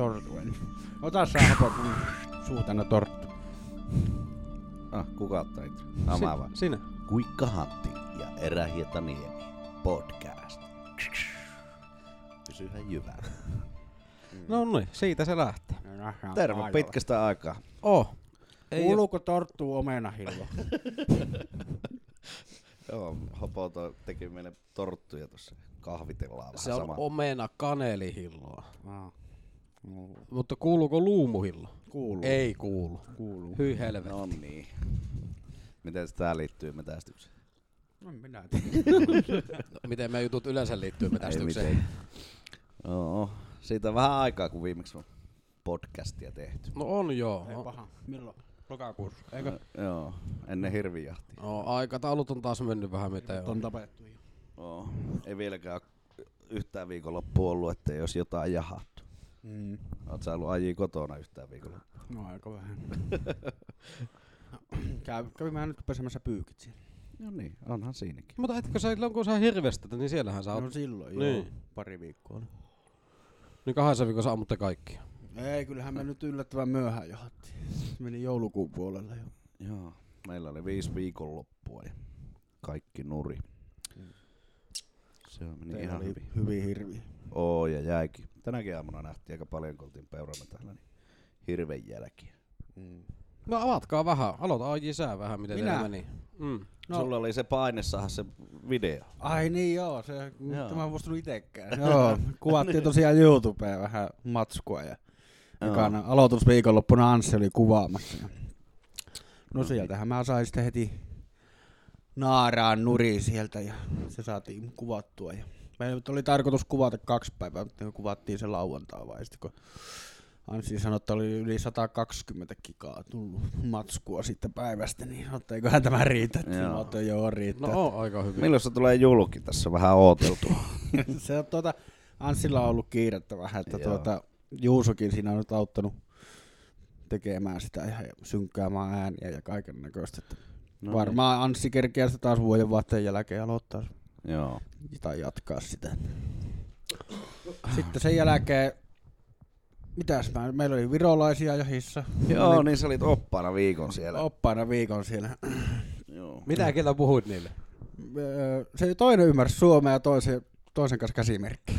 tortu ensin. Ota sä hapot mun suu tänne torttu. Ah, kuka ottaa intro? Ah, mä vaan. Sinä. Kuikka Hantti ja Erähietaniemi podcast. Pysyhän jyvällä. No niin, siitä se lähtee. Terve pitkästä aikaa. Oh. Ei oo- Kuuluuko torttuu omenahillo? Joo, Hopoto teki meille torttuja tuossa. Kahvitellaan vähän se on sama. omena kanelihilloa. Ah, no, Mutta kuuluuko luumuhillo? kuuluu. Ei kuulu. Kuuluu. Hyi helvetti. No niin. Miten tää liittyy metästykseen? No minä tiedän. No, Miten meidän jutut yleensä liittyy metästykseen? Joo, siitä on vähän aikaa, kun viimeksi on podcastia tehty. No on joo. Ei No, paha. Milloin? Lokakuussa. Eikö? No, joo, ennen hirvijahtia. no, aikataulut on taas mennyt vähän miten On on. tapettu jo. Joo, ei vieläkään yhtään viikonloppua ollut, ettei jos jotain jahattu. Mm. Oot sä ollut ajia kotona yhtään viikonloppua? No aika vähän. Käy, kävimme nyt pesemässä pyykit siellä. No niin, onhan siinäkin. Mutta etkö sä, silloin kun sä hirvestet, niin siellähän sä oot. No silloin Niin. joo. Pari viikkoa oli. Niin kahdessa viikossa ammutte kaikki. Ei, kyllähän me nyt yllättävän myöhään jahattiin. Se meni joulukuun puolella jo. Joo, meillä oli viisi viikonloppua ja kaikki nuri. Se on meni Teillä ihan oli hyvin. hyvin hirviä. Oo ja jäikin. Tänäkin aamuna nähtiin aika paljon, kun oltiin peurana täällä, niin hirven jälkiä. Mm. No avatkaa vähän. Aloita Aiji sää vähän, miten Minä? meni. Mm. No. No. Sulla oli se paine saada se video. Ai niin joo, se, Joo. tämä en muistanut itekään. joo, kuvattiin tosiaan YouTubeen vähän matskua ja Joo. ekana aloitusviikonloppuna Anssi oli kuvaamassa. No No sieltähän mä sain sitten heti naaraan nuri sieltä ja se saatiin kuvattua. Ja meillä nyt oli tarkoitus kuvata kaksi päivää, mutta me kuvattiin se lauantai vai sitten kun Anssi sanoi, että oli yli 120 gigaa tullut matskua sitten päivästä, niin eiköhän tämä riitä. Joo. Joo. Että joo, riittää. No on aika hyvin. Milloin se tulee julki? Tässä vähän ooteltu. se on tuota, Anssilla on ollut kiirettä vähän, että Joo. tuota, Juusokin siinä on nyt auttanut tekemään sitä ja synkkäämään ääniä ja kaiken näköistä. No Varmaan Anssi kerkeää sitä taas vuoden vaihteen jälkeen aloittaa Niin. Joo. tai jatkaa sitä. Sitten sen jälkeen, mitäs mä, meillä oli virolaisia jahissa. Joo, Oli niin sä olit oppaana viikon siellä. Oppaana viikon siellä. Joo. Mitä kieltä puhuit niille? Se toinen ymmärsi suomea ja toisen, toisen kanssa käsimerkki.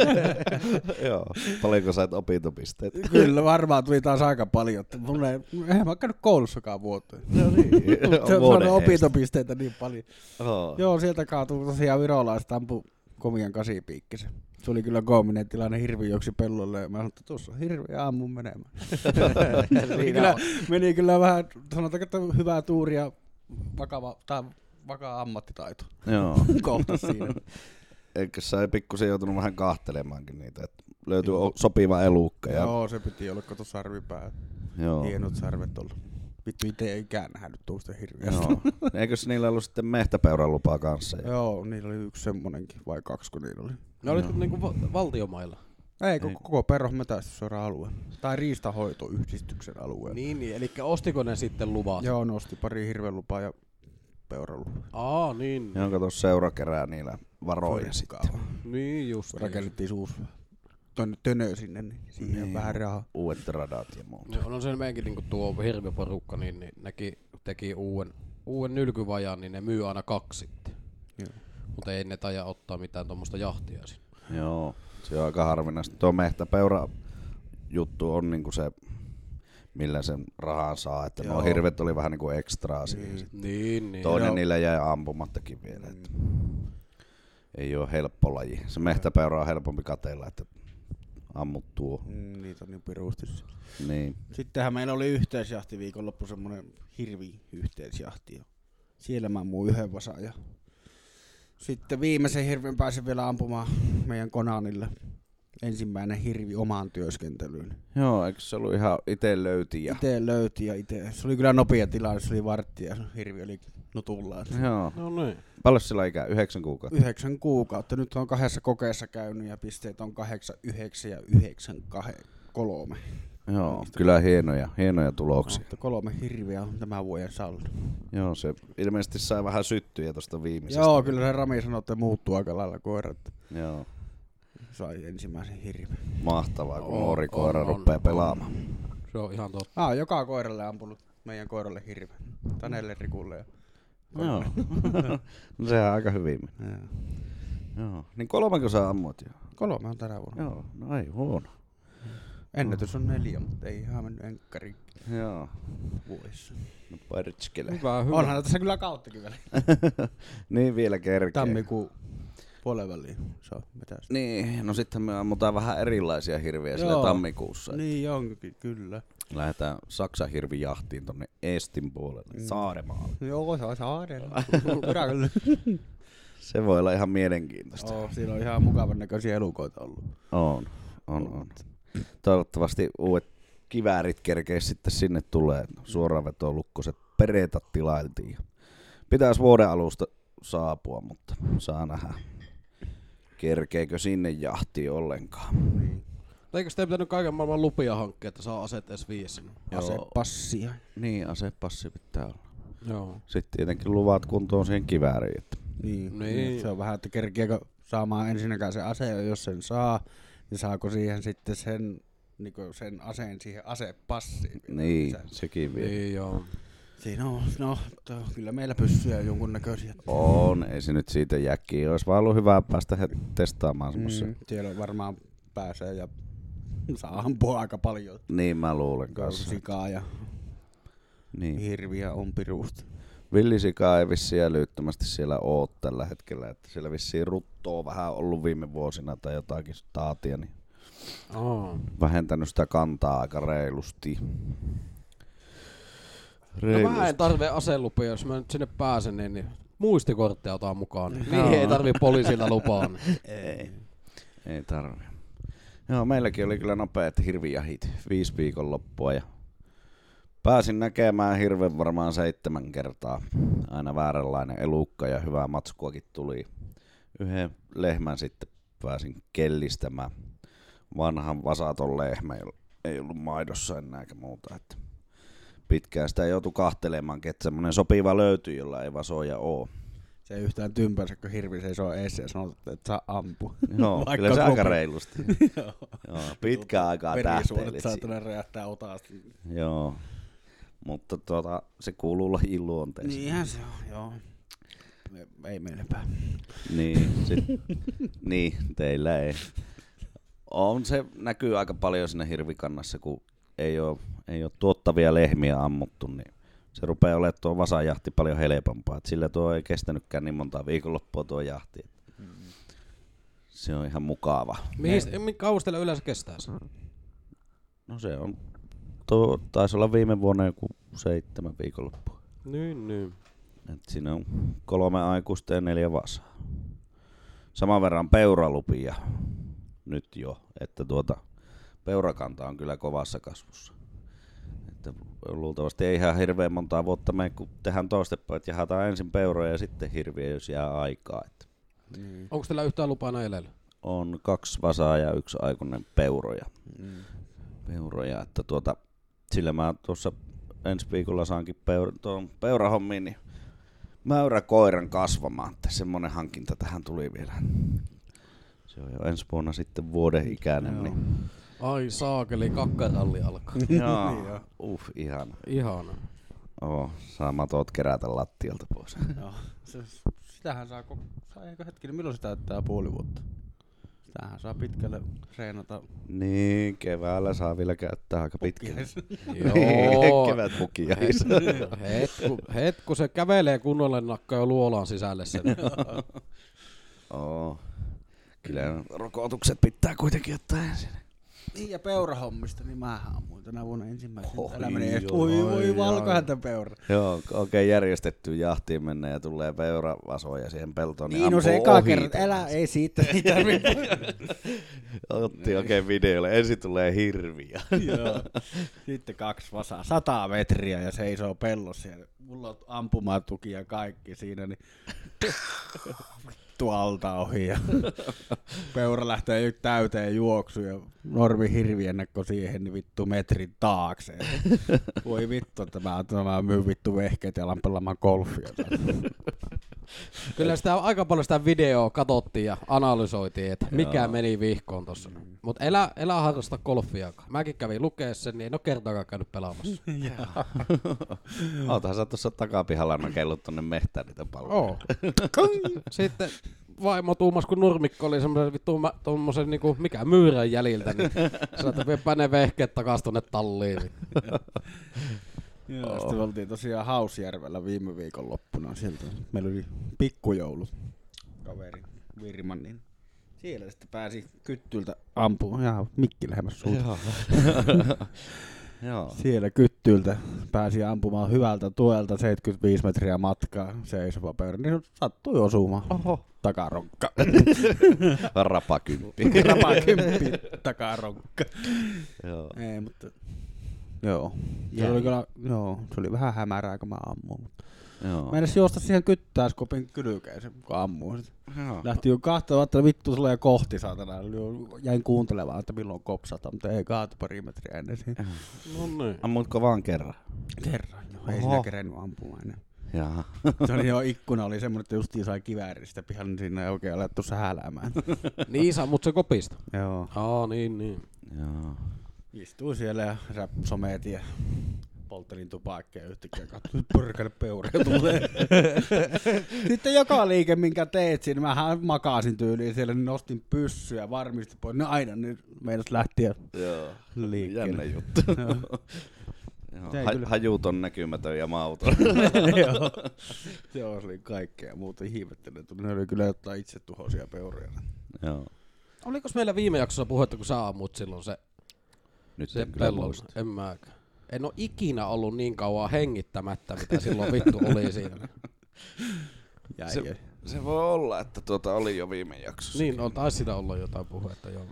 Joo. Paljonko sait opintopisteet? Kyllä varmaan tuli taas aika paljon. Mulla ei, eihän mä käynyt koulussakaan vuoteen. No niin. Se on opintopisteitä niin paljon. Joo. Joo, sieltä kaatui tosiaan virolaista ampu komian kasipiikkisen. Se oli kyllä koominen tilanne, hirvi juoksi pellolle ja mä sanoin, että tuossa on hirvi ja ammun menemään. meni, kyllä, meni kyllä vähän, sanotaanko, että hyvää tuuria, vakava, tai vakaa ammattitaito Joo. kohta siinä. Eikö sä ei pikkusen joutunut vähän kahtelemaankin niitä, että löytyy o- sopiva elukka. Ja, Joo, se piti olla, kato sarvipää, joo. hienot sarvet olla. Vittu itse ei ikään nähnyt tuosta hirviöstä. Joo. Eikös niillä ollut sitten mehtäpeuran lupa kanssa? Ja... Joo, niillä oli yksi semmonenkin, vai kaksi kun niillä oli. Ne Joo. niinku va- valtiomailla. Ei, koko, koko perhosmetästysseuran alue. Tai riistahoitoyhdistyksen alue. Niin, niin. Eli ostiko ne sitten luvat? Joo, nosti pari hirvelupaa ja peuralupaa. Aa, niin. Joo, kato seura kerää niillä varoja sitten. Niin just. Rakennettiin uusi tonne tönö sinne, niin siihen Niin. niin. vähän rahaa. Uudet radat ja muut. Joo, no se meidänkin niinku tuo hirviporukka, niin, niin nekin teki uuden, uuden nylkyvajan, niin ne myy aina kaksi sitten. Joo. Mutta ei ne taja ottaa mitään tuommoista jahtia sinne. Joo, se on aika harvinaista. Tuo mehtäpeura juttu on niinku se, millä sen rahan saa. Että nuo Joo. hirvet oli vähän niinku ekstraa siihen. Niin. sitten. Niin, niin. Toinen Joo. niillä jäi ampumattakin vielä. Että ei ole helppo laji. Se mehtäpeura on helpompi kateella, että ammut tuo. Mm, niitä on niin pirusti. Niin. Sittenhän meillä oli yhteisjahti viikonloppu, semmonen hirvi yhteisjahti. Ja siellä mä ammuin yhden vasan ja sitten viimeisen hirven pääsin vielä ampumaan meidän Konanille. Ensimmäinen hirvi omaan työskentelyyn. Joo, eikö se ollut ihan itse löyti ja... Itse löyti ja itse. Se oli kyllä nopea tilanne, se oli vartti ja hirvi oli nutulla. Joo. No niin. Paljon sillä on ikää? Yhdeksän kuukautta? Yhdeksän kuukautta. Nyt on kahdessa kokeessa käynyt ja pisteet on kahdeksan, yhdeksän ja yhdeksän, kahe, kolme. Joo, Niistä- kyllä hienoja, hienoja tuloksia. Mutta kolme hirviä on tämän vuoden saldo. Joo, se ilmeisesti sai vähän syttyjä tuosta viimeisestä. Joo, kyllä se Rami sanoi, että muuttuu aika lailla koirat. Joo. sai ensimmäisen hirven. Mahtavaa, kun On, nuori koira on, on, rupeaa on. pelaamaan. Se on ihan totta. Ah, joka koiralle ampunut meidän koiralle hirven. Tanelle Rikulle ja Joo. no sehän aika hyvin meni. Joo. Joo. Niin kolmeko sä ammut jo? Kolme on tänä vuonna. Joo, no ei huono. Ennätys on neljä, mutta ei ihan mennyt enkkari Joo. vuodessa. No pertskele. Hyvä, hyvä. Onhan tässä kyllä kauttakin vielä. niin vielä kerkee. Tammikuun puolen väliin saa vetästä. Niin, no sitten me ammutaan vähän erilaisia hirviä sille Joo. tammikuussa. Niin onkin, kyllä. Lähdetään Saksan hirvijahtiin tonne Estin puolelle, Mm. Saaremaalle. Joo, se on saarella. Kyllä, kyllä. Se voi olla ihan mielenkiintoista. Oo, siinä on ihan mukavan näköisiä elukoita ollut. On, on, on. Toivottavasti uudet kiväärit kerkeis sitten sinne tulee. Suoravetolukkoset peretat tilailtiin. Pitäisi vuoden alusta saapua, mutta saa nähdä. Kerkeekö sinne jahtiin ollenkaan? Niin. Eikö sitä pitänyt kaiken maailman lupia hankkia, että saa aseet edes viisi. Asepassia. Niin, asepassi pitää olla. Joo. Sitten tietenkin luvat kuntoon siihen kivääriin. Että Niin. Niin. Se on vähän, että kerkiäkö saamaan ensinnäkään se ase, jos sen saa, niin saako siihen sitten sen, niin sen aseen siihen asepassiin. niin, lisää. sekin vielä. Niin joo. Siinä on, no, to, kyllä meillä pyssyjä on jonkunnäköisiä. On, ei se nyt siitä jäkkiä. Olisi vaan ollut hyvä päästä he testaamaan semmoisen. Mm, siellä varmaan pääsee ja saa ampua aika paljon. Niin mä luulen kanssa. Sikaa ja Niin. hirviä on pirusta. Villisika ei vissiin älyttömästi siellä oo tällä hetkellä. Että siellä vissiin ruttoa vähän ollut viime vuosina tai jotakin staatia, niin Aa. vähentänyt sitä kantaa aika reilusti. No mä en tarvitse aselupia, jos mä nyt sinne pääsen, niin, niin muistikortteja otan mukaan. Niin Joo. Niihin ei tarvi poliisilta lupaa. Niin. Ei. Ei tarvi. Joo, meilläkin oli kyllä nopeat hirvijahit. Viisi viikon loppua ja pääsin näkemään hirven varmaan seitsemän kertaa. Aina vääränlainen elukka ja hyvää matskuakin tuli. Yhden lehmän sitten pääsin kellistämään. Vanhan vasaton lehmä, ei ollut maidossa enää eikä muuta. Että pitkään sitä joutui kahtelemaan, että semmoinen sopiva löytyy, jolla ei vasoja oo. Se ei yhtään tympänsä, kun hirvi seisoo eessä ja sanoo, että saa ampua. Joo, Vaikka kyllä se aika reilusti. Joo, pitkään aikaa Verisuonet tähtelit siinä. saatana räjähtää otaasti. Joo, mutta tuota, se kuuluu lajiin luonteeseen. Niinhän se on, joo. Me- Ei meille päin. Niin, sit, niin, teillä ei. On se näkyy aika paljon siinä hirvikannassa, kun ei ole, ei ole tuottavia lehmiä ammuttu, niin se rupeaa olemaan tuo vasajahti paljon helpompaa. Et sillä tuo ei kestänytkään niin monta viikonloppua tuo jahti. Se on ihan mukava. Mihin, mi- kauas teillä yleensä kestää se? No se on, tuo, taisi olla viime vuonna joku seitsemän viikonloppua. Niin, niin. Et siinä on kolme aikuista ja neljä vasaa. Saman verran peuralupia nyt jo, että tuota, peurakanta on kyllä kovassa kasvussa. Luultavasti ei ihan hirveän montaa vuotta mene, kun tehdään toistepäin, että jahataan ensin peuroja ja sitten hirviä, jos jää aikaa. Että Niin. Onko teillä yhtään lupaa näille? on kaksi vasaa ja yksi aikuinen peuroja. Mm. peuroja, että tuota, sillä mä tuossa ensi viikolla saankin peura, tuon peurahommiin, niin mäyräkoiran kasvamaan, että semmonen hankinta tähän tuli vielä. Se on jo ensi vuonna sitten vuoden ikäinen, Joo. niin Ai saakeli, kakkaralli alkaa. joo, Niin joo. uff, ihana. Ihana. Oo, saa matot kerätä lattialta pois. Joo. Se, sitähän saa, koko, saa eikö hetkinen, milloin se täyttää puoli vuotta? Sitähän saa pitkälle treenata niin, keväällä saa vielä käyttää aika pitkään. pukkies. Joo. Kevät pukia. Hetku, hetku se kävelee kunnolle nakkaa jo luolaan sisälle sen. Oo. Kyllä rokotukset pitää kuitenkin ottaa ensin. Niin ja peurahommista, niin mähän ammuin tänä vuonna ensimmäisen Oi, elämäni edes. joo, Voi valkohäntä peura. Joo, oikein järjestetty jahtiin mennä ja tulee peuravasoja siihen peltoon. Niin, no ampuu se eka kerta, älä, ei siitä, tarvitse. Otti oikein videolle. Ensin tulee hirviä. Joo. Sitten kaksi vasaa, sata metriä ja seisoo pellossa mulla on ampumatuki ja kaikki siinä, niin vittu alta ohi ja peura lähtee nyt täyteen juoksuun ja normi hirviennakko siihen, niin vittu metrin taakse. Voi vittu, että mä, että mä myyn vittu vehkeet ja alan pelaamaan golfia. Kyllä sitä aika paljon sitä videoa katsottiin ja analysoitiin, että mikä Joo. meni vihkoon tossa. Mutta elä, elä harrasta golfiakaan. Mäkin kävin lukea sen, niin en ole kertaakaan käynyt pelaamassa. Oothan sä tuossa takapihalla nakellut tonne mehtään niitä palloja. Oo. Sitten vaimo tuumas, kun nurmikko oli semmoisen vittu tommosen niinku, mikä myyrän jäljiltä, niin sanoi, että viepä ne vehkeet takas tonne talliin. Joo, sitten me oltiin tosiaan Hausjärvellä viime viikon loppuna. Sieltä meillä oli pikkujoulu kaveri Virman, niin siellä sitten pääsi kyttyltä ampumaan. Ihan mikki lähemmäs suuta. Joo. Joo. Siellä kyttyltä pääsi ampumaan hyvältä tuelta 75 metriä matkaa seisova pöydä, niin sattui osumaan. Oho. Takaronkka. Rapakymppi. Rapakymppi takaronkka. Joo. Ei, mutta... Joo. Se oli, kyllä, joo. se oli vähän hämärää, kun mä ammuin. Mutta Joo. Mä edes juosta siihen kyttäiskopin kylkeeseen, kun ammuin. Joo. Lähti jo kahta, että vittu tulee kohti saatana. Jäin kuuntelemaan, että milloin kopsata, mutta ei kaatu pari metriä ennen siihen. No niin. Ammutko vaan kerran? Kerran jo. Ei siinä kerennyt ampumaan enää. Jaa. Se oli jo ikkuna, oli semmoinen, että justiin sai kivääristä pihalle, niin siinä ei oikein alettu sähäläämään. Niin sä mut se kopista. Joo. Aa, niin, niin. Joo. Istuin siellä ja rap sometin ja polttelin tupakkeja yhtäkkiä katsoin, että porkane peureja tulee. Sitten joka liike, minkä teet siinä, mähän makasin tyyliin siellä, niin nostin pyssyä varmisti pois. No aina nyt meinas lähtiä Joo. liikkeelle. Jännä juttu. Joo. Ha- kyllä- hajut on näkymätön ja mauton. Joo. Se oli kaikkea muuta ihmettelen. Ne oli kyllä jotain itse tuhoisia peuroja. Joo. Oliko meillä viime jaksossa puhetta, kun sä ammut silloin se, Nyt se en kyllä muista. En mäkään. En oo ikinä ollut niin kauan hengittämättä, mitä silloin vittu oli siinä. Jäi. Se- Se voi olla, että tuota oli jo viime jaksossa. Niin, on taisi sitä olla jotain puhetta, joo.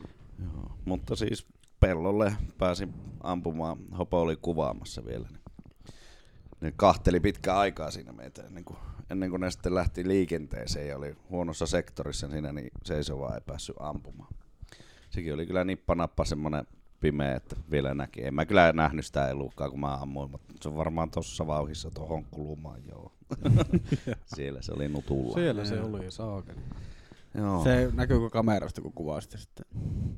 Joo. Mutta siis pellolle pääsin ampumaan. Hopo oli kuvaamassa vielä. Niin ne kahteli pitkään aikaa siinä meitä ennen kuin, ennen kuin ne sitten lähti liikenteeseen ja oli huonossa sektorissa siinä, niin seisovaa ei päässyt ampumaan. Sekin oli kyllä nippanappa semmonen pimeä, että vielä näki. En mä kyllä nähnyt sitä elukkaa, kun mä ammuin, mutta se on varmaan tossa vauhissa tuohon kulumaan, joo. Siellä se oli nutulla. Siellä se oli, saakeli. Joo. Se näkyykö kamerasta, kun kuvasitte sitten?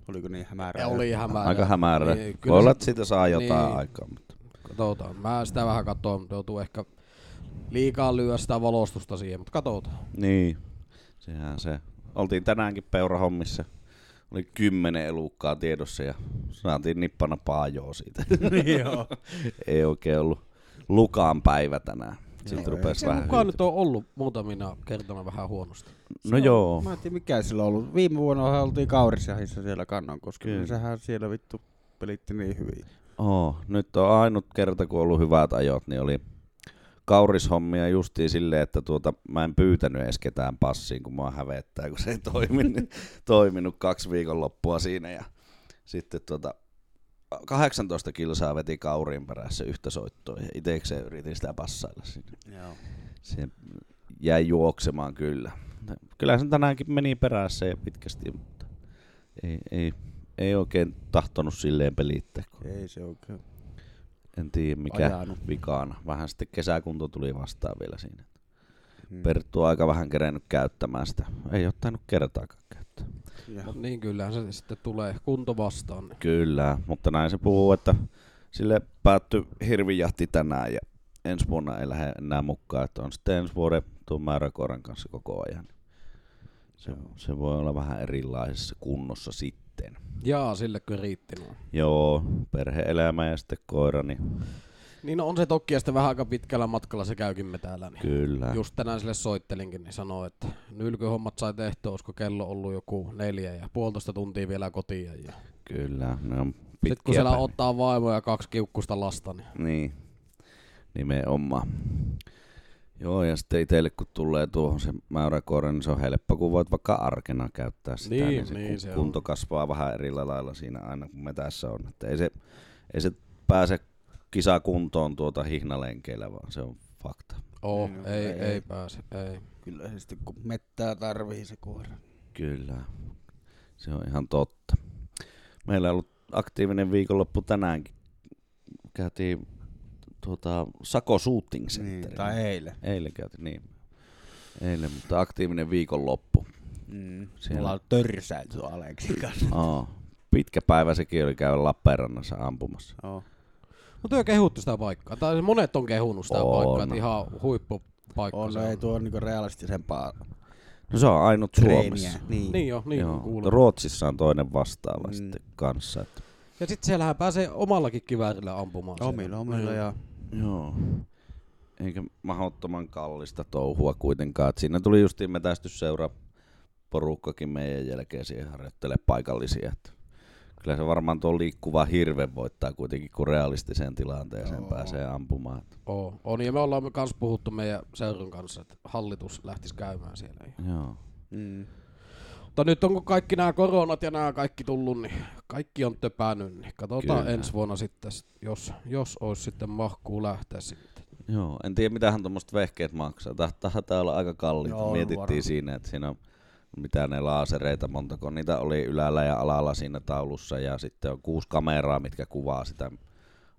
Oliko niin hämärää? Ja oli hämärä. Aika hämärä. Niin, Voi olla, että siitä saa jotain niin. aikaa, mutta Katsotaan. Mä sitä vähän katsoin, mutta joutuu ehkä liikaa lyödä sitä valostusta siihen, mutta katsotaan. Niin, sehän se. Oltiin tänäänkin peurahommissa. Oli kymmenen elukkaa tiedossa ja saatiin nippana paajoa siitä. niin joo. Ei oikein ollut Lukaan päivä tänään. Sitten Joo, rupesi Se vähän mukaan nyt on ollut muutamina kertona vähän huonosti. No joo. Mä en tiedä mikä sillä on ollut. Viime vuonna oltiin Kaurisjahissa siellä Kannankoskella, niin sehän siellä vittu pelitti niin hyvin. Oo, nyt on ainut kerta, kun on ollut hyvät ajot, niin oli kaurishommia justiin silleen, että tuota, mä en pyytänyt edes ketään passiin, kun mua hävettää, kun se ei toimi, niin toiminut kaksi viikonloppua siinä. Ja sitten tuota, 18 kilsaa veti kauriin perässä yhtä soittoa ja itsekseen yritin sitä passailla siinä. Joo. Se jäi juoksemaan kyllä. Kyllä se tänäänkin meni perässä ja pitkästi, mutta ei, ei, ei oikein tahtonut silleen pelittää. Ei se oikein. En tiedä mikä Ajanut. vikana. Vähän sitten kesäkunto tuli vastaan vielä siinä. Hmm. Perttu on aika vähän kerennyt käyttämään sitä. Ei ole tainnut kertaakaan käyttää. Ja. Mut niin kyllähän se sitten tulee kunto vastaan. niin. Kyllä, mutta näin se puhuu, että sille päättyi hirvijahti tänään ja ensi vuonna ei lähde enää mukaan. Että on sitten ensi vuoden tuon määräkoiran kanssa koko ajan. Se, se voi olla vähän erilaisessa kunnossa sitten. Jaa, sille kyllä riitti. Joo, perhe-elämä ja sitten koira, niin Niin no on se toki ja sitten vähän aika pitkällä matkalla se käykin me täällä. Niin. kyllä. Just tänään sille soittelinkin, niin sanoi, että nylkyhommat sai tehtyä, olisiko kello ollut joku neljä ja puolitoista tuntia vielä kotiin. Ja Kyllä, ne on sitten kun siellä päiviä. ottaa vaimo ja kaksi kiukkusta lasta, niin Niin, nimenomaan. Joo, ja sitten itselle kun tulee tuohon se mäyräkoira, niin se on helppo, kun voit vaikka arkena käyttää sitä, Niin, niin, se, niin se on. kunto kasvaa vähän eri lailla siinä aina, kun me tässä on. Että ei, se, ei se pääse kisakuntoon tuota hihnalenkeillä, vaan se on fakta. oh, Niin, ei, ei- ei, ei, pääse, ei. Kyllä se sitten kun mettää tarvii se koira. Kyllä, se on ihan totta. Meillä on ollut aktiivinen viikonloppu tänäänkin. Käytiin tuota, Sako Shooting Niin, Center. tai eilen. Eilen käytiin, niin. Eilen, mutta aktiivinen viikonloppu. Mm. Siellä. Mulla on törsäilty Aleksin kanssa. Oh. Pitkä päivä sekin oli käydä Lappeenrannassa ampumassa. Joo. Mutta työ kehuttu sitä paikkaa. Tai monet on kehunut sitä On. paikkaa, että ihan huippupaikka On, se no ei on. tuo niinku realistisempaa No se on ainut treeniä. Suomessa. Niin. Niin jo, niin Joo. Kuuluu. Ruotsissa on toinen vastaava Mm. mm. sitten kanssa. Että. Ja sitten siellähän pääsee omallakin kiväärillä ampumaan. siellä. Omilla, omilla Niin. ja Joo. Eikä mahdottoman kallista touhua kuitenkaan. Et siinä tuli justiin metästysseura porukkakin meidän jälkeen siihen harjoittele paikallisia. Et kyllä se varmaan tuo liikkuva hirve voittaa kuitenkin, kun realistiseen tilanteeseen Joo. pääsee ampumaan. Oo, on, ja me ollaan myös puhuttu meidän seuran kanssa, että hallitus lähtisi käymään siellä. Joo. mm. Mutta nyt on kun kaikki nämä koronat ja nämä kaikki tullut, niin kaikki on töpännyt, niin katsotaan Kyllä. ensi vuonna sitten, jos, jos olisi sitten mahkuu lähteä sitten. Joo, en tiedä mitähän tuommoiset vehkeet maksaa. Taitaa olla aika kalliita. Joo, Mietittiin varmaan. siinä, että siinä on mitä ne laasereita, montako niitä oli ylällä ja alalla siinä taulussa ja sitten on kuusi kameraa, mitkä kuvaa sitä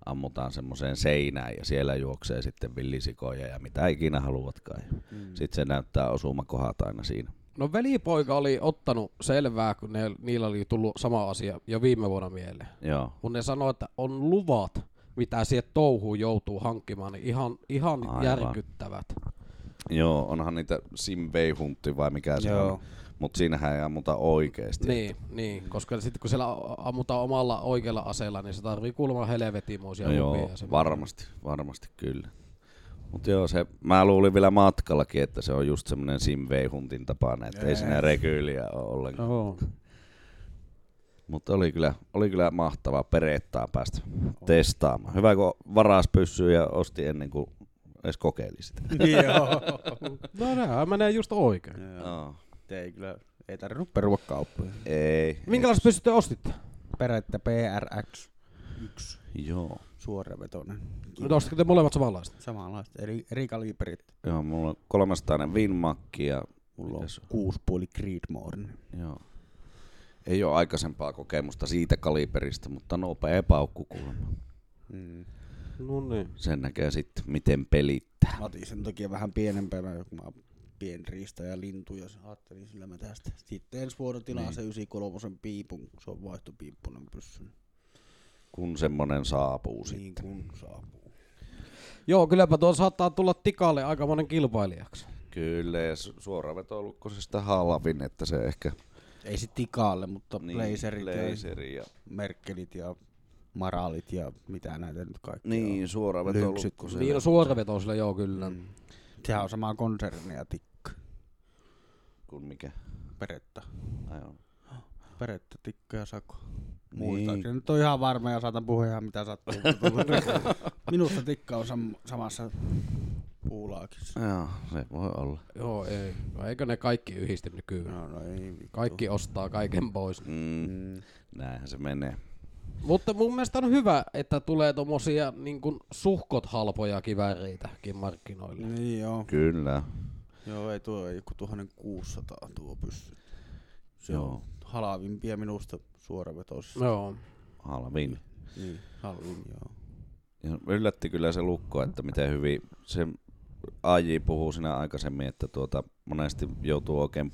ammutaan semmoiseen seinään ja siellä juoksee sitten villisikoja ja mitä ikinä haluatkaan. Mm. Sitten se näyttää osumakohat aina siinä. No velipoika oli ottanut selvää, kun ne, niillä oli tullut sama asia jo viime vuonna mieleen. Joo, Kun ne sanoi, että on luvat, mitä siihen touhuun joutuu hankkimaan, niin ihan, ihan Aivan. järkyttävät. Joo onhan niitä Simbei-huntti vai mikä se Joo. on. Mutta siinähän ei ammuta oikeesti. Niin, niin, koska sitten kun siellä ammutaan omalla oikealla aseella, niin se tarvii kuulemma helvetimoisia No lupia. joo, varmasti, varmasti kyllä. Mutta joo, se, mä luulin vielä matkallakin, että se on just semmoinen Simvei-huntin tapainen, että ei Ei. siinä rekyyliä ole ollenkaan. Joo. Mutta oli kyllä, oli kyllä mahtavaa pereettaa päästä testaamaan. Hyvä, kun varas pysyy ja osti ennen kuin edes kokeili sitä. Joo. No nämä menee just oikein. Joo. Ei kyllä, ei tarvinnut perua kauppoja. Ei. Minkälaiset pystytte ostitte? Perättä PRX 1 Joo. Suoravetoinen. Nyt ostitte molemmat samanlaista. Samanlaista, eri, eri kaliberit. Joo, mulla on 300 Winmakki ja Mulla on mitäs- 6,5 Creedmoore. Joo. Ei ole aikaisempaa kokemusta siitä kaliberista, mutta nopea paukku kuulemma. Mm. No niin. Sen näkee sitten, miten pelittää. Mä otin sen takia vähän pienempänä, kun mä pienriista ja lintuja, ja ajattelin sillä mä tästä. Sitten ensi vuonna tilaa Niin. se 93 piipun, se on vaihtopiippunen pyssy. Kun semmonen saapuu Niin sitten. kun saapuu. Joo, kylläpä tuo saattaa tulla tikalle aikamoinen kilpailijaksi. Kyllä, ja su- suoravetolukkosesta halvin, että se ehkä... Ei sit tikaalle, mutta niin, laserit ja laseri ja... merkkelit ja maraalit ja mitä näitä nyt kaikki Niin, suoravetolukkosella. Niin on suoravetoisilla, joo kyllä. on. Mm. Sehän on sama konserni ja tikka. Kun mikä? Peretta. Ai on. Peretta, tikka ja sako. Niin. Muistaakseni nyt on ihan varma ja saatan puhua ihan mitä sattuu. Minusta tikka on sam- samassa puulaakissa. Joo, se voi olla. Joo, ei. No, eikö ne kaikki yhdisty nykyään? No, no ei vittu. Kaikki ostaa kaiken pois. Mm, Mm. näinhän se menee. Mutta mun mielestä on hyvä, että tulee tommosia niin kuin suhkot halpoja kivääreitäkin markkinoille. Niin joo. Kyllä. Joo, ei tuo ei joku 1600 tuo pyssy. Se Joo. on halavimpia minusta suoravetoisissa. Joo. Halvin. Niin, halvin joo. Ja yllätti kyllä se lukko, että miten hyvin se AJ puhuu siinä aikaisemmin, että tuota, monesti joutuu oikein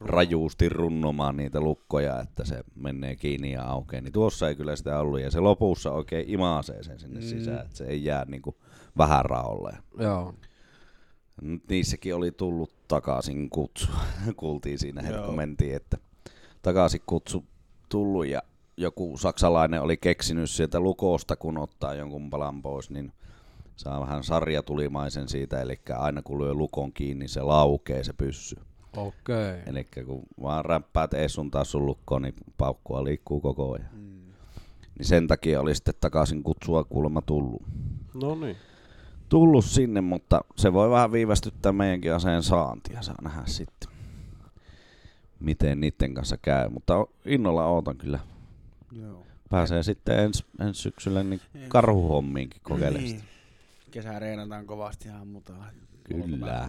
rajuusti runnomaan niitä lukkoja, että se menee kiinni ja aukeaa. Niin tuossa ei kyllä sitä ollut. Ja se lopussa oikein imaasee sen sinne Mm. sisään, että se ei jää niinku vähän raolleen. Joo. Nyt niissäkin oli tullut takaisin kutsu. Kuultiin siinä heti, kun mentiin, että takaisin kutsu tullut ja joku saksalainen oli keksinyt sieltä lukosta, kun ottaa jonkun palan pois, niin saa vähän sarjatulimaisen siitä, eli aina kun lyö lukon kiinni, se laukee se pyssy. Okei. Eli kun vaan räppäät ees sun taas sun lukkoon, niin paukkua liikkuu koko ajan. Mm. Niin sen takia oli sitten takaisin kutsua kuulemma tullut. No niin. tullut sinne, mutta se voi vähän viivästyttää meidänkin aseen saantia, saa nähdä sitten. Miten niiden kanssa käy, mutta innolla ootan kyllä. Joo. Pääsee sitten ensi ens syksyllä niin Ensi- karhuhommiinkin kokeilemaan. Niin. Kesä reenataan kovasti ja ammutaan. Kyllä.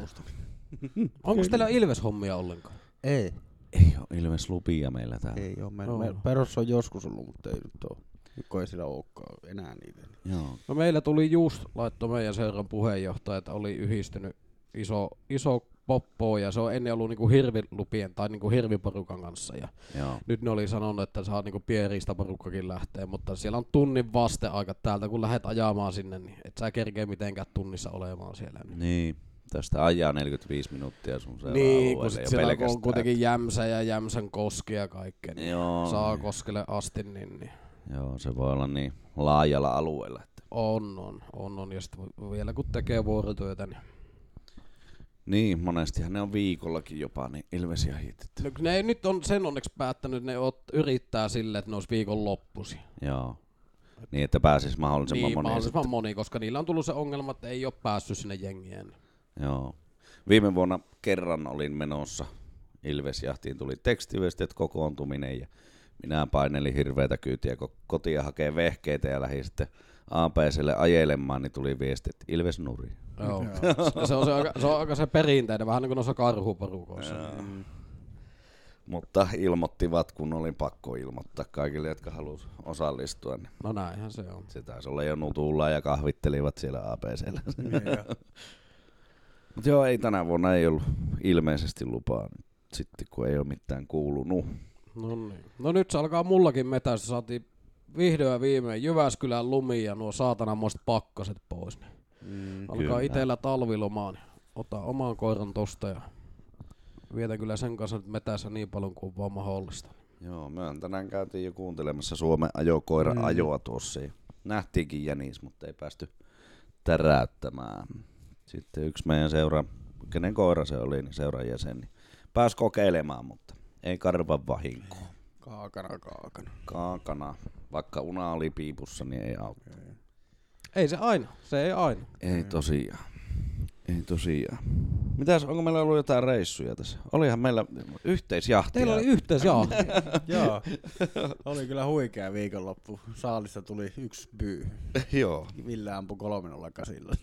Onko teillä Ilves-hommia ollenkaan? Ei. Ei ole ilmes lupia meillä täällä. Ei oo. Meillä, Joo. me, perus on joskus ollut, mutta ei nyt oo. Nyt kun ei sillä olekaan enää niitä. Joo. No meillä tuli just, laittoi meidän seuran puheenjohtaja, että oli yhdistynyt iso, iso poppoa ja se on ennen ollut niinku hirvilupien tai niinku hirviporukan kanssa. Ja Joo. nyt ne oli sanonut, että saa niinku pienriistä porukkakin lähteä, mutta siellä on tunnin vasteaika täältä, kun lähdet ajamaan sinne, niin et sä kerkeä mitenkään tunnissa olemaan siellä. Niin, Niin. Tästä ajaa 45 minuuttia sun seuraavalle niin kun sit siellä on kuitenkin Jämsä ja Jämsän koski ja kaikkea, niin Joo, saa niin. koskelle asti, niin, niin Joo, se voi olla niin laajalla alueella. Että. on, on, on, on. Ja sit vielä kun tekee vuorotyötä, niin Niin, monestihan ne on viikollakin jopa, niin ilvesjahit. Että. No, ne ei nyt on sen onneksi päättänyt, ne ot, yrittää sille, että ne olisi viikon loppusi. Joo. Niin, että pääsis mahdollisimman Niin, moni. mahdollisimman moni, koska niillä on tullut se ongelma, että ei ole päässyt sinne jengien. Joo. Viime vuonna kerran olin menossa Ilvesjahtiin, tuli tekstiviesti, että kokoontuminen ja minä painelin hirveätä kyytiä, kun kotia hakee vehkeitä ja lähdin sitten APClle ajelemaan, niin tuli viesti, että Ilves nuri. Joo. se, on se, aika, se on aika se perinteinen, vähän niin kuin noissa karhuporukoissa. Joo. Mutta ilmoittivat, kun olin pakko ilmoittaa kaikille, jotka halusivat osallistua. Niin No näinhän se on. se taisi olla jo nutulla ja kahvittelivat siellä APCllä. Niin, Mutta joo, ei tänä vuonna ei ollut ilmeisesti lupaa. Sitten kun ei ole mitään kuulunut. No niin. No nyt se alkaa mullakin metästä. Saatiin vihdoin ja viimein Jyväskylän lumi ja nuo saatanamoiset pakkaset pois. Niin Mm. alkaa Kyllä. itellä talvilomaan. Ota oman koiran tosta ja vietän kyllä sen kanssa nyt metässä niin paljon kuin vaan mahdollista. Joo, me tänään käytiin jo kuuntelemassa Suomen ajokoira Mm. ajoa tuossa. Ja nähtiinkin jänis, mutta ei päästy täräyttämään. Sitten yksi meidän seura, kenen koira se oli, niin seuran jäsen, niin pääsi kokeilemaan, mutta ei karvan vahinkoa. Kaakana, kaakana. Kaakana, vaikka una oli piipussa, niin ei auttanut. Ei se aina, se ei aina. Ei tosiaan. Ei tosiaan. Mitäs, onko meillä ollut jotain reissuja tässä? Olihan meillä yhteisjahtia. Teillä oli yhteisjahti. Joo, oli kyllä huikea viikonloppu. Saalista tuli yksi byy. Joo, Ville ampui kolmen olla kasilla.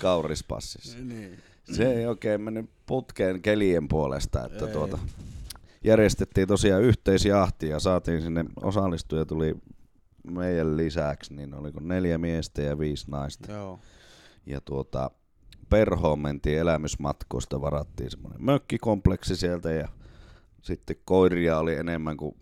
kaurispassissa. niin. Se ei oikein mennyt putkeen kelien puolesta, että Ei. tuota, järjestettiin tosiaan yhteisjahti ja saatiin sinne osallistuja tuli meidän lisäksi, niin oliko neljä miestä ja viisi naista. Joo. Ja tuota, perhoon mentiin elämysmatkoista, varattiin semmoinen mökkikompleksi sieltä ja sitten koiria oli enemmän kuin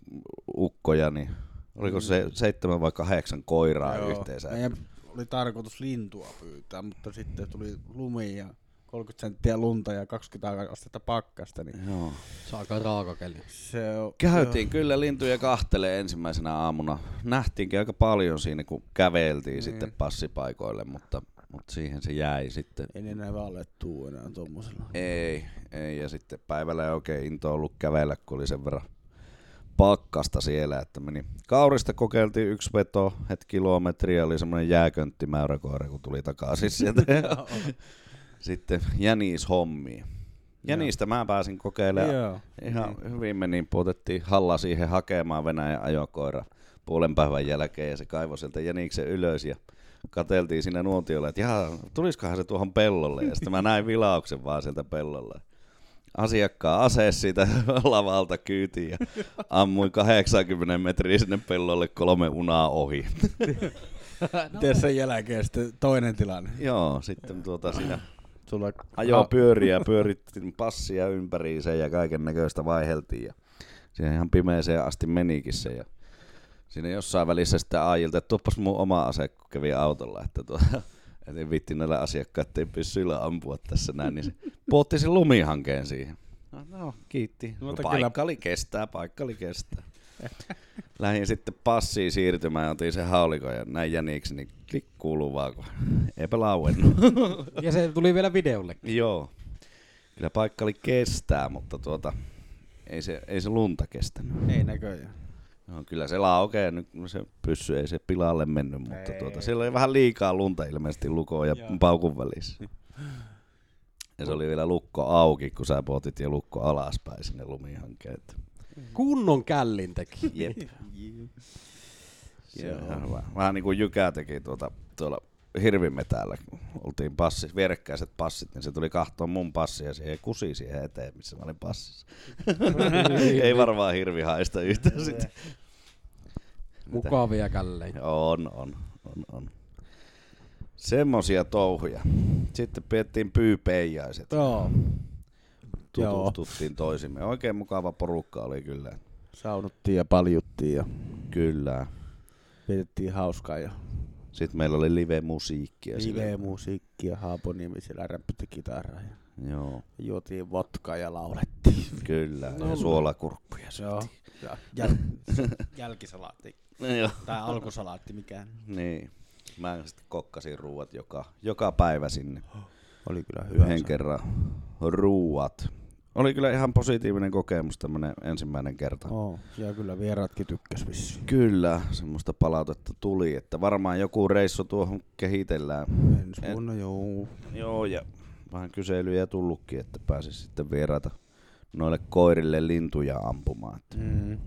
ukkoja, niin oliko se seitsemän vai kahdeksan koiraa Joo. yhteensä? Meidän oli tarkoitus lintua pyytää, mutta sitten tuli lumi ja 30 senttiä lunta ja 20 astetta pakkasta, niin Joo. Se on aika raaka keli. se on... Käytiin kyllä lintuja kahtelee ensimmäisenä aamuna. Nähtiinkin aika paljon siinä, kun käveltiin Niin. sitten passipaikoille, mutta, mutta siihen se jäi sitten. Ei ne enää vaan tuu enää tommosella. Ei, ei, ja sitten päivällä ei oikein into ollut kävellä, kun oli sen verran pakkasta siellä, että meni. Kaurista kokeiltiin yksi veto, het kilometriä, oli semmoinen jääköntti mäyräkoira, kun tuli takaisin sieltä. sitten jänis hommiin. Jänistä mä pääsin kokeilemaan Joo. Ihan hyvin meni, puotettiin halla siihen hakemaan Venäjän ajokoira puolen päivän jälkeen ja se kaivoi sieltä jäniksen ylös ja kateltiin siinä nuotiolla, että jaha, tuliskohan se tuohon pellolle ja sitten mä näin vilauksen vaan sieltä pellolla. Asiakkaan ase siitä lavalta kyytiin ja ammuin 80 metriä sinne pellolle kolme unaa ohi. Miten sen jälkeen sitten toinen tilanne? Joo, sitten tuota siinä Sulla ajo pyöriä, pyörittiin passia ympäriinsä ja kaiken näköistä vaiheltiin. Ja siinä ihan pimeeseen asti menikin se. Ja siinä jossain välissä sitten aajilta, että tuoppas mun oma ase, kun kävi autolla. Että tuota, et vitti näillä asiakkailla, ei pyssyillä ampua tässä näin. Niin se puotti sen lumihankeen siihen. No, no kiitti. No, Mutta paikka kyllä- oli kestää, paikka oli kestää. Lähdin sitten passiin siirtymään ja otin sen haulikon ja näin jäniksi, niin klik kuuluu vaan, kun eipä lauennut. Ja se tuli vielä videolle. Joo. Kyllä paikka oli kestää, mutta tuota, ei se, ei se lunta kestänyt. ei näköjään. No, kyllä se laukee, nyt se pyssy ei se pilalle mennyt, mutta Ei. tuota, siellä oli vähän liikaa lunta ilmeisesti lukoon ja Joo. paukun välissä. Ja se oli vielä lukko auki, kun sä potit ja lukko alaspäin sinne lumihankeen. Kunnon källin teki. Jep. Hyvä. Vähän niin kuin Jykä teki tuota, tuolla hirvimetällä, kun oltiin passis, vierekkäiset passit, niin se tuli kahtoon mun passia ja siihen kusi siihen eteen, missä mä olin passissa. Ei varmaan hirvi haista yhtään sitten. Mukavia källejä. On, on, on, on. Semmosia touhuja. Sitten piettiin pyypeijaiset. Joo. Joo. Tutustuttiin toisimme. Oikein mukava porukka oli kyllä. Saunuttiin ja paljuttiin ja Kyllä. pidettiin hauskaa ja Sitten meillä oli live-musiikkia. live-musiikkia. Haaponiemi siellä räppätti kitaraa ja Joo, juotiin vodkaa ja laulettiin. kyllä. No ja suolakurkkuja. Joo. Ja jäl- jälkisalaatti. Joo. Tai alkusalaatti, mikä Niin. Mä sitten kokkasin ruuat joka, joka päivä sinne. Oli kyllä hyvä. Yhden kerran ruuat. Oli kyllä ihan positiivinen kokemus tämmönen ensimmäinen kerta. Oh, ja kyllä vieraatkin tykkäs vissiin. Kyllä, semmoista palautetta tuli, että varmaan joku reissu tuohon kehitellään. Ensi En- vuonna joo. Joo, ja vähän kyselyjä tullutkin, että pääsis sitten vieraita noille koirille lintuja ampumaan. Mm.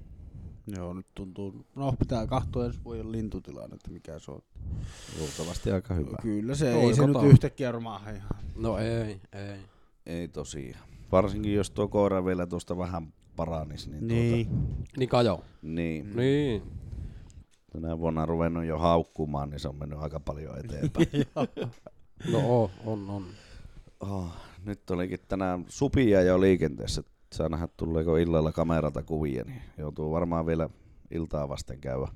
Joo, nyt tuntuu, no pitää katsoa ensi vuoden lintutilanne, että mikä se on. luultavasti aika hyvä. Kyllä se, Toivotaan. ei se nyt yhtäkkiä romaaha ihan. No ei, ei. Ei tosiaan. Varsinkin jos tuo koira vielä tuosta vähän paranisi. Niin, Niin. Tuota, Niin kajo. niin. Niin. Tänä vuonna on ruvennut jo haukkumaan, niin se on mennyt aika paljon eteenpäin. No on, on, on. oh, nyt olikin tänään supia jo liikenteessä. Saa nähdä tuleeko illalla kameralta kuvia, niin joutuu varmaan vielä iltaa vasten käydä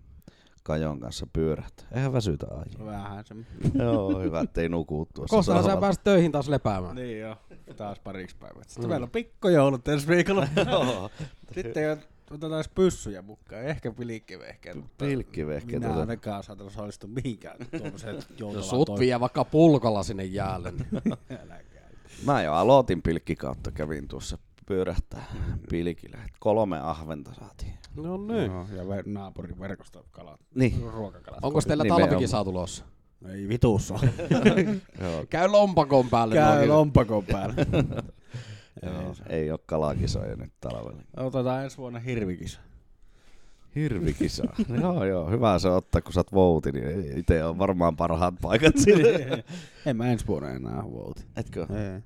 Kajon kanssa pyörähtää. Eihän väsytä aiemmin. Vähän se. Joo, hyvä, ettei nuku tuossa Kostahan sä pääsit töihin taas lepäämään. Niin joo, taas pariksi päivät. Sitten Mm. meillä on pikkujoulut ensi viikolla. Joo. Sitten jo otetaan pyssyjä mukaan, ehkä pilkkivehkeet. Pilkkivehkeet Minä ainakaan saatan osallistua mihinkään tuollaiseen Jos joutavaan sut vie vaikka pulkolla sinne jäälle, niin. Mä jo aloitin pilkkikautta, kävin tuossa pyörähtää pilkillä. Et Kolme ahventa saatiin. no niin. Joo, ja ver- naapurin verkosta kalat, Niin. ruokakalat. Onko teillä Nimenomaan. talvikisa tulossa? Ei vitussa. Joo, Käy lompakon päälle. Käy lompakon päällä. joo, ei ole kalakisoja nyt talvella. Otetaan ensi vuonna hirvikisa. Hirvikisa. joo, joo, hyvä se ottaa, kun sä oot vouti, niin itse on varmaan parhaat paikat sinne. en mä ensi vuonna enää vouti. Etkö? Ei.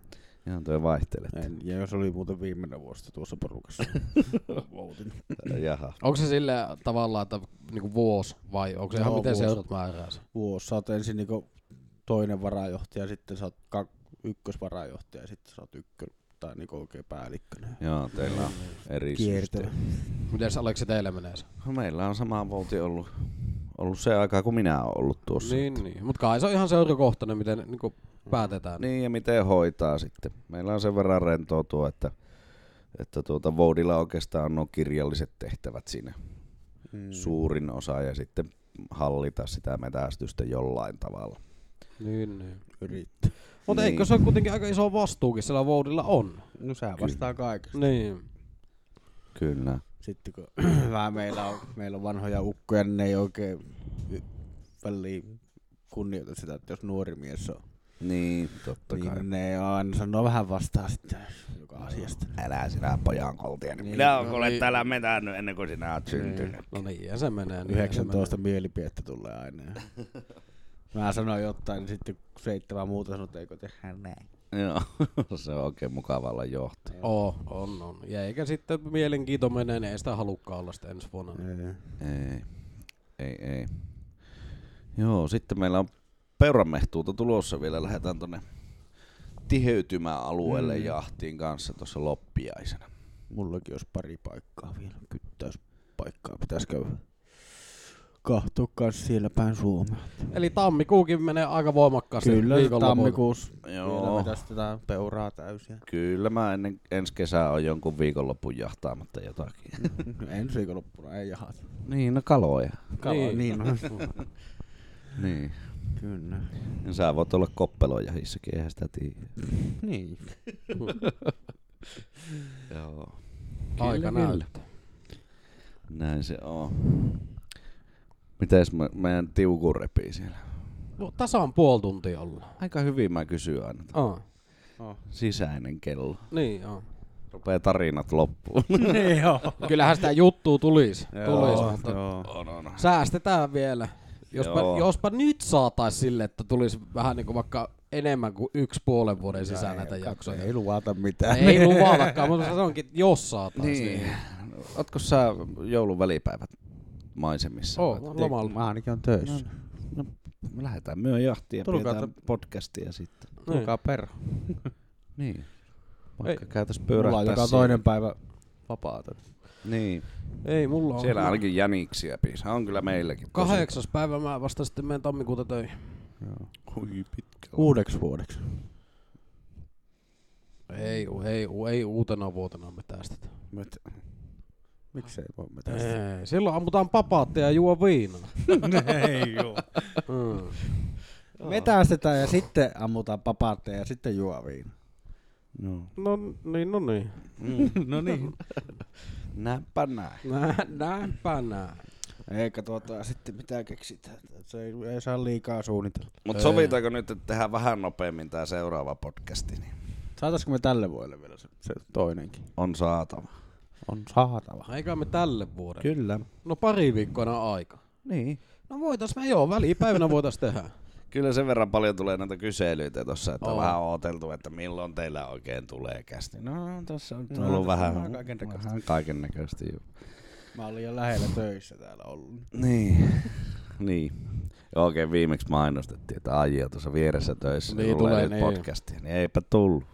Ihan toi vaihtelet. En. Ja jos oli muuten viimeinen vuosi tuossa porukassa. Voutin. Jaha. Onko se sille tavallaan, että niinku vuosi vai onko se ihan Joo, miten vuosi. seurat määrää? Vuosi. Sä oot ensin niinku toinen varajohtaja, sitten sä oot kak- ykkösvarajohtaja, sitten sä oot ykkö, tai niinku oikein päällikkönen. Joo, teillä on eri systeemi. Miten se teille menee se? No, Meillä on sama vouti ollut, ollut se aika, kun minä oon ollut tuossa. Niin, niin. Mutta kai se on ihan seurakohtainen, miten niinku päätetään. Niin, ja miten hoitaa sitten. Meillä on sen verran rentoutua, että, että tuota Voudilla oikeastaan on nuo kirjalliset tehtävät siinä Mm. suurin osa, ja sitten hallita sitä metästystä jollain tavalla. Niin, niin. Yrittää. Mutta Niin. eikö se ole kuitenkin aika iso vastuukin sillä Voudilla on? No sä vastaa kaikesta. Niin. Kyllä. Sitten kun vähän meillä on, meillä on vanhoja ukkoja, niin ne ei oikein väliin kunnioita sitä, että jos nuori mies on. Niin, totta kai. Niin ne aina sanoo vähän vastaan sitten joka asiasta. Älä sinä pojan koltia, niin Niin, minä no no, olen niin. täällä metännyt ennen kuin sinä oot syntynyt. No niin, ja se menee. Niin, 19 mielipidettä tulee aina. Mä sanoin jotain, niin sitten seitsemän muuta sanoi, että eikö tehdä näin. Joo, se on oikein mukava olla johtaja. Oo, on, on. Ja eikä sitten mielenkiinto menee, niin ei sitä halukkaan olla sitten ensi vuonna. Ei. Ei, ei, ei. Joo, sitten meillä on peuramehtuuta tulossa vielä. Lähdetään tonne tiheytymäalueelle Mm. mm. jahtiin kanssa tuossa loppiaisena. Mullakin olisi pari paikkaa vielä, kyttäyspaikkaa pitäisi käydä. Kahtoa kanssa siellä päin Suomea. Eli tammikuukin menee aika voimakkaasti Kyllä tammikuussa Joo, vetästetään peuraa täysiä. kyllä mä ennen ensi kesää on jonkun viikonlopun jahtaamatta jotakin. Ensi viikonloppuna ei jahata. niin, no kaloja. Kala, niin. Niin. Niin. Kyllä. Ja sä voit olla koppelojahissakin, eihän sitä tiedä. Niin. Joo. Aika näyttää. Näin se on. Mites me, meidän tiuku repii siellä? No, tasan puoli tuntia ollaan. Aika hyvin mä kysyn aina. Oh. Oh. Sisäinen kello. Niin, joo. Rupee tarinat loppuun. niin joo. Kyllähän sitä juttua tulisi. tulisi Joo, mutta joo. on, on. säästetään vielä. Jospa, Joo. jospa nyt saatais sille, että tulisi vähän niinku vaikka enemmän kuin yksi puolen vuoden sisään Ei, näitä jaksoja. Ei luvata mitään. Ei luvatakaan, mutta se onkin, että jos saatais. Niin. Ootko sä joulun välipäivät maisemissa? Oo, lomalla. Mä ainakin on töissä. No, Me lähdetään myö jahtiin ja Tulkaa pidetään podcastia sitten. Tulkaa perho. Niin. Vaikka Ei. käytäis Mulla on pyörähtää joka toinen päivä vapaata. Niin. Ei, mulla on Siellä kyllä ainakin jäniksiä piisaa. On kyllä meilläkin. tosi kahdeksas päivä mä vasta sitten menen tammikuuta töihin. Joo. Hui pitkä. Uudeksi vuodeksi. Ei, ei, ei uutena vuotena me tästä. Mut, miksei voi me tästä? Ei, silloin ammutaan papaatteja ja juo viinaa. Ei joo. Mm. Metästetään ja sitten ammutaan papaatteja ja sitten juo viina. No. No niin, no niin. Mm. no niin. Näinpä näin. Nä, näinpä näin. Eikä tuota sitten mitään keksitä. Se ei, ei saa liikaa suunnitella. Mut Ei. sovitaanko nyt, että tehdään vähän nopeammin tää seuraava podcasti, niin Saataisko me tälle vuodelle vielä se, se toinenkin? on saatava. On saatava. Eikä me tälle vuodelle. Kyllä. No pari viikkoina aika. Niin. No voitais me joo, välipäivänä voitais tehdä. Kyllä sen verran paljon tulee näitä kyselyitä tossa, että on vähän ooteltu, että milloin teillä oikein tulee kästi. No tässä on No, ollut vähän, vähän kaiken näköistä. Mä olin jo lähellä töissä täällä ollut. Niin. niin. Oikein viimeksi mainostettiin, että Aji on tuossa vieressä töissä, Niin niin tulee, tulee niin. podcastia. Niin eipä tullut.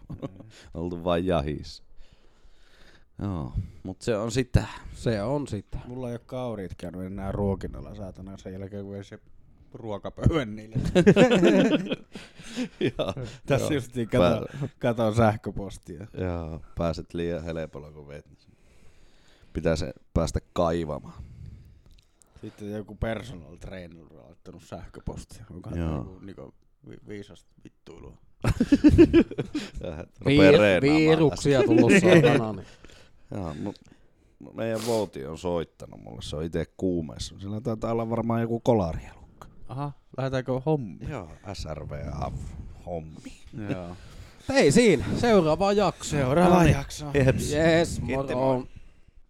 Oltu vain jahissa. Joo, mut se on sitä. Se on sitä. Mulla ei ole kauriit käynyt enää ruokinnalla saatana sen jälkeen, kun ei se ruokapöydän niille. Joo. Tässä Joo. justiin katon, katon sähköpostia. Joo, pääset liian helpolla kun vet. Pitää se päästä kaivamaan. Sitten joku personal trainer on laittanut sähköpostia. Joo. joku niinku vi- viisasta vittuilua. Viir, viiruksia tullut saatana. Niin. Joo, meidän vouti on soittanut mulle, se on itse kuumeessa. Sillä taitaa olla varmaan joku kolarielukka. Aha, lähdetäänkö hommi? Joo, SRV hommi. Joo. Ei siinä, seuraava jakso. Seuraava No niin. jakso. Jeps. Yes, Kiitti, moro.